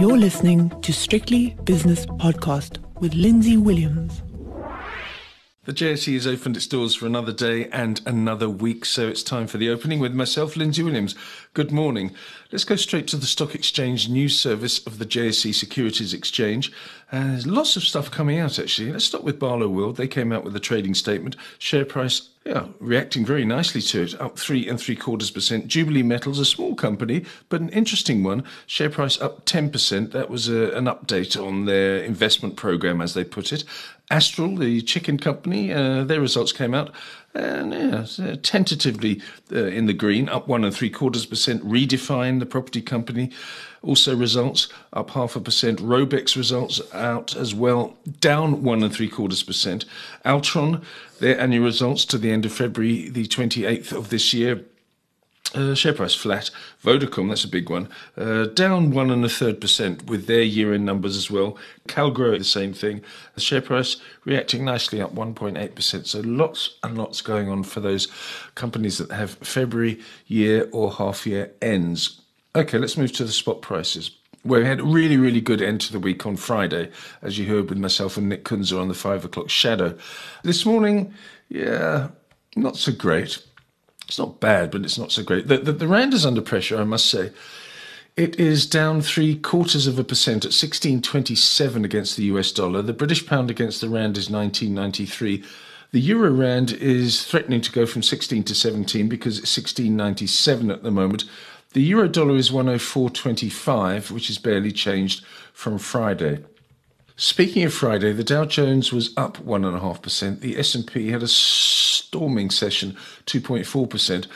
You're listening to Strictly Business Podcast with Lindsay Williams. The JSE has opened its doors for another day and another week, so it's time for the opening with myself, Lindsay Williams. Good morning. Let's go straight to the Stock Exchange news service of the JSE Securities Exchange. And there's lots of stuff coming out, actually. Let's start with Barloworld. They came out with a trading statement. Share price, yeah, reacting very nicely to it, up three and three quarters percent. Jubilee Metals, a small company, but an interesting one. Share price up 10%. That was a, an update on their investment program, as they put it. Astral, the chicken company, uh, their results came out and yeah, tentatively uh, in the green, up one and three quarters percent. Redefine, the property company, also results up half a percent. Raubex results out as well, down one and three quarters percent. Altron, their annual results to the end of February the 28th of this year, uh, share price flat. Vodacom, that's a big one, uh, down one and a third percent with their year-end numbers as well. Calgro, the same thing. The share price reacting nicely up 1.8 percent. So lots and lots going on for those companies that have February year or half year ends. Okay, let's move to the spot prices. We had a really, really good end to the week on Friday, as you heard with myself and Nick Kunze on the five o'clock shadow. This morning, yeah, not so great. It's not bad, but it's not so great. The, the, the rand is under pressure, I must say. It is down three quarters of a percent at 16.27 against the US dollar. The British pound against the rand is 19.93. The euro rand is threatening to go from 16 to 17 because it's 16.97 at the moment. The euro dollar is 104.25, which is barely changed from Friday. Speaking of Friday, the Dow Jones was up 1.5%. The S&P had a storming session, 2.4%.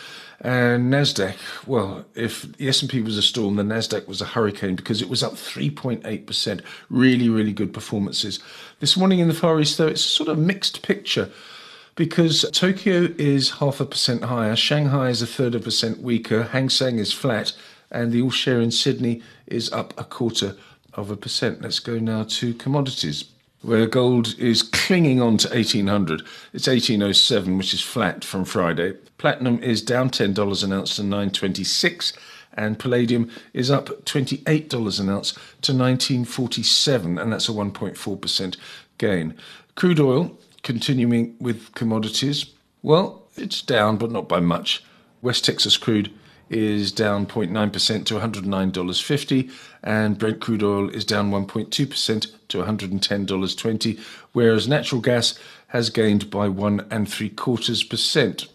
And Nasdaq, well, if the S&P was a storm, the Nasdaq was a hurricane because it was up 3.8%. Really, really good performances. This morning in the Far East, though, it's sort of mixed picture because Tokyo is half a percent higher, Shanghai is a third of a percent weaker, Hang Seng is flat, and the all share in Sydney is up a quarter of a percent. Let's go now to commodities, where gold is clinging on to 1800. It's 1807, which is flat from Friday. Platinum is down $10 an ounce to 926 and palladium is up $28 an ounce to 1947 and that's a 1.4% gain. Crude oil continuing with commodities. Well, it's down but not by much. West Texas crude is down 0.9% to $109.50, and Brent crude oil is down 1.2% to $110.20, whereas natural gas has gained by one and three quarters percent.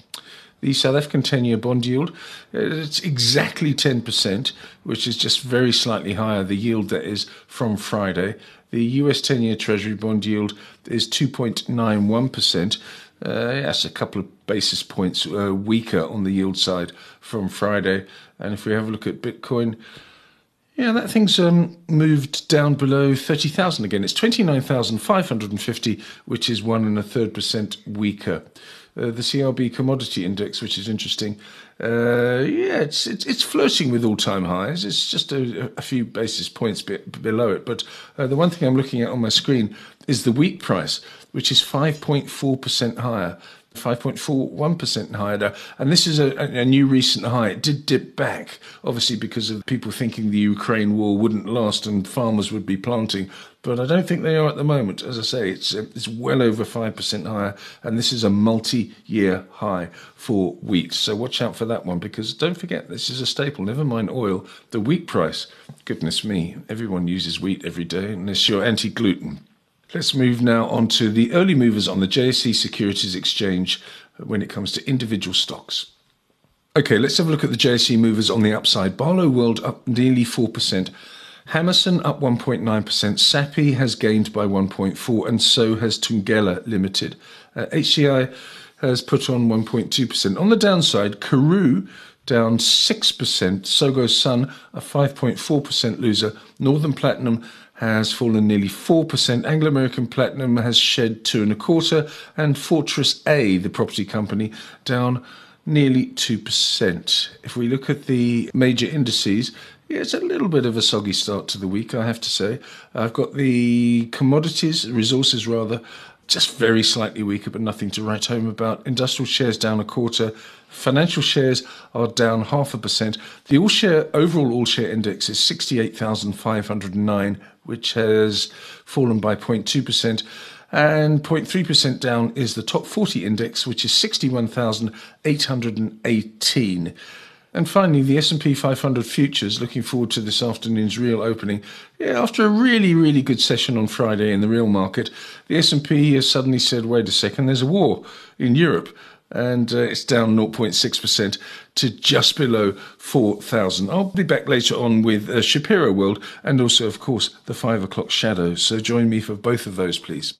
The South African 10 year bond yield, it's exactly 10%, which is just very slightly higher, the yield that is from Friday. The US 10 year Treasury bond yield is 2.91%. Uh, yes, a couple of basis points uh, weaker on the yield side from Friday. And if we have a look at Bitcoin, yeah, that thing's um, moved down below 30,000 again. It's 29,550, which is one and a third percent weaker. Uh, the CRB commodity index, which is interesting, uh, yeah, it's, it's, it's flirting with all time highs. It's just a, a few basis points be, below it. But uh, the one thing I'm looking at on my screen is the wheat price, which is 5.4% higher. 5.41% higher. And this is a, a, new recent high. It did dip back, obviously, because of people thinking the Ukraine war wouldn't last and farmers would be planting. But I don't think they are at the moment. As I say, it's, it's well over 5% higher. And this is a multi year high for wheat. So watch out for that one because don't forget, this is a staple. Never mind oil. The wheat price, goodness me, everyone uses wheat every day unless you're anti gluten. Let's move now on to the early movers on the JSE Securities Exchange when it comes to individual stocks. Okay, let's have a look at the JSE movers on the upside. Barloworld up nearly 4%. Hammerson up 1.9%. Sappi has gained by 1.4 and so has Thungela Limited. Uh, HCI has put on 1.2%. On the downside, Karoo down 6%. Tsogo Sun, a 5.4% loser. Northam Platinum has fallen nearly 4%. Anglo American Platinum has shed two and a quarter. And Fortress A, the property company, down nearly 2%. If we look at the major indices, it's a little bit of a soggy start to the week, I have to say. I've got the commodities, resources rather, just very slightly weaker, but nothing to write home about. Industrial shares down a quarter. Financial shares are down half a percent. The all share overall all share index is 68,509, which has fallen by 0.2%. And 0.3% down is the top 40 index, which is 61,818. And finally, the S&P 500 futures. Looking forward to this afternoon's real opening. Yeah, after a really, really good session on Friday in the real market, the S&P has suddenly said, "Wait a second, there's a war in Europe." and uh, it's down 0.6% to just below 4,000. I'll be back later on with uh, Shapiro World and also, of course, the 5 o'clock shadow. So join me for both of those, please.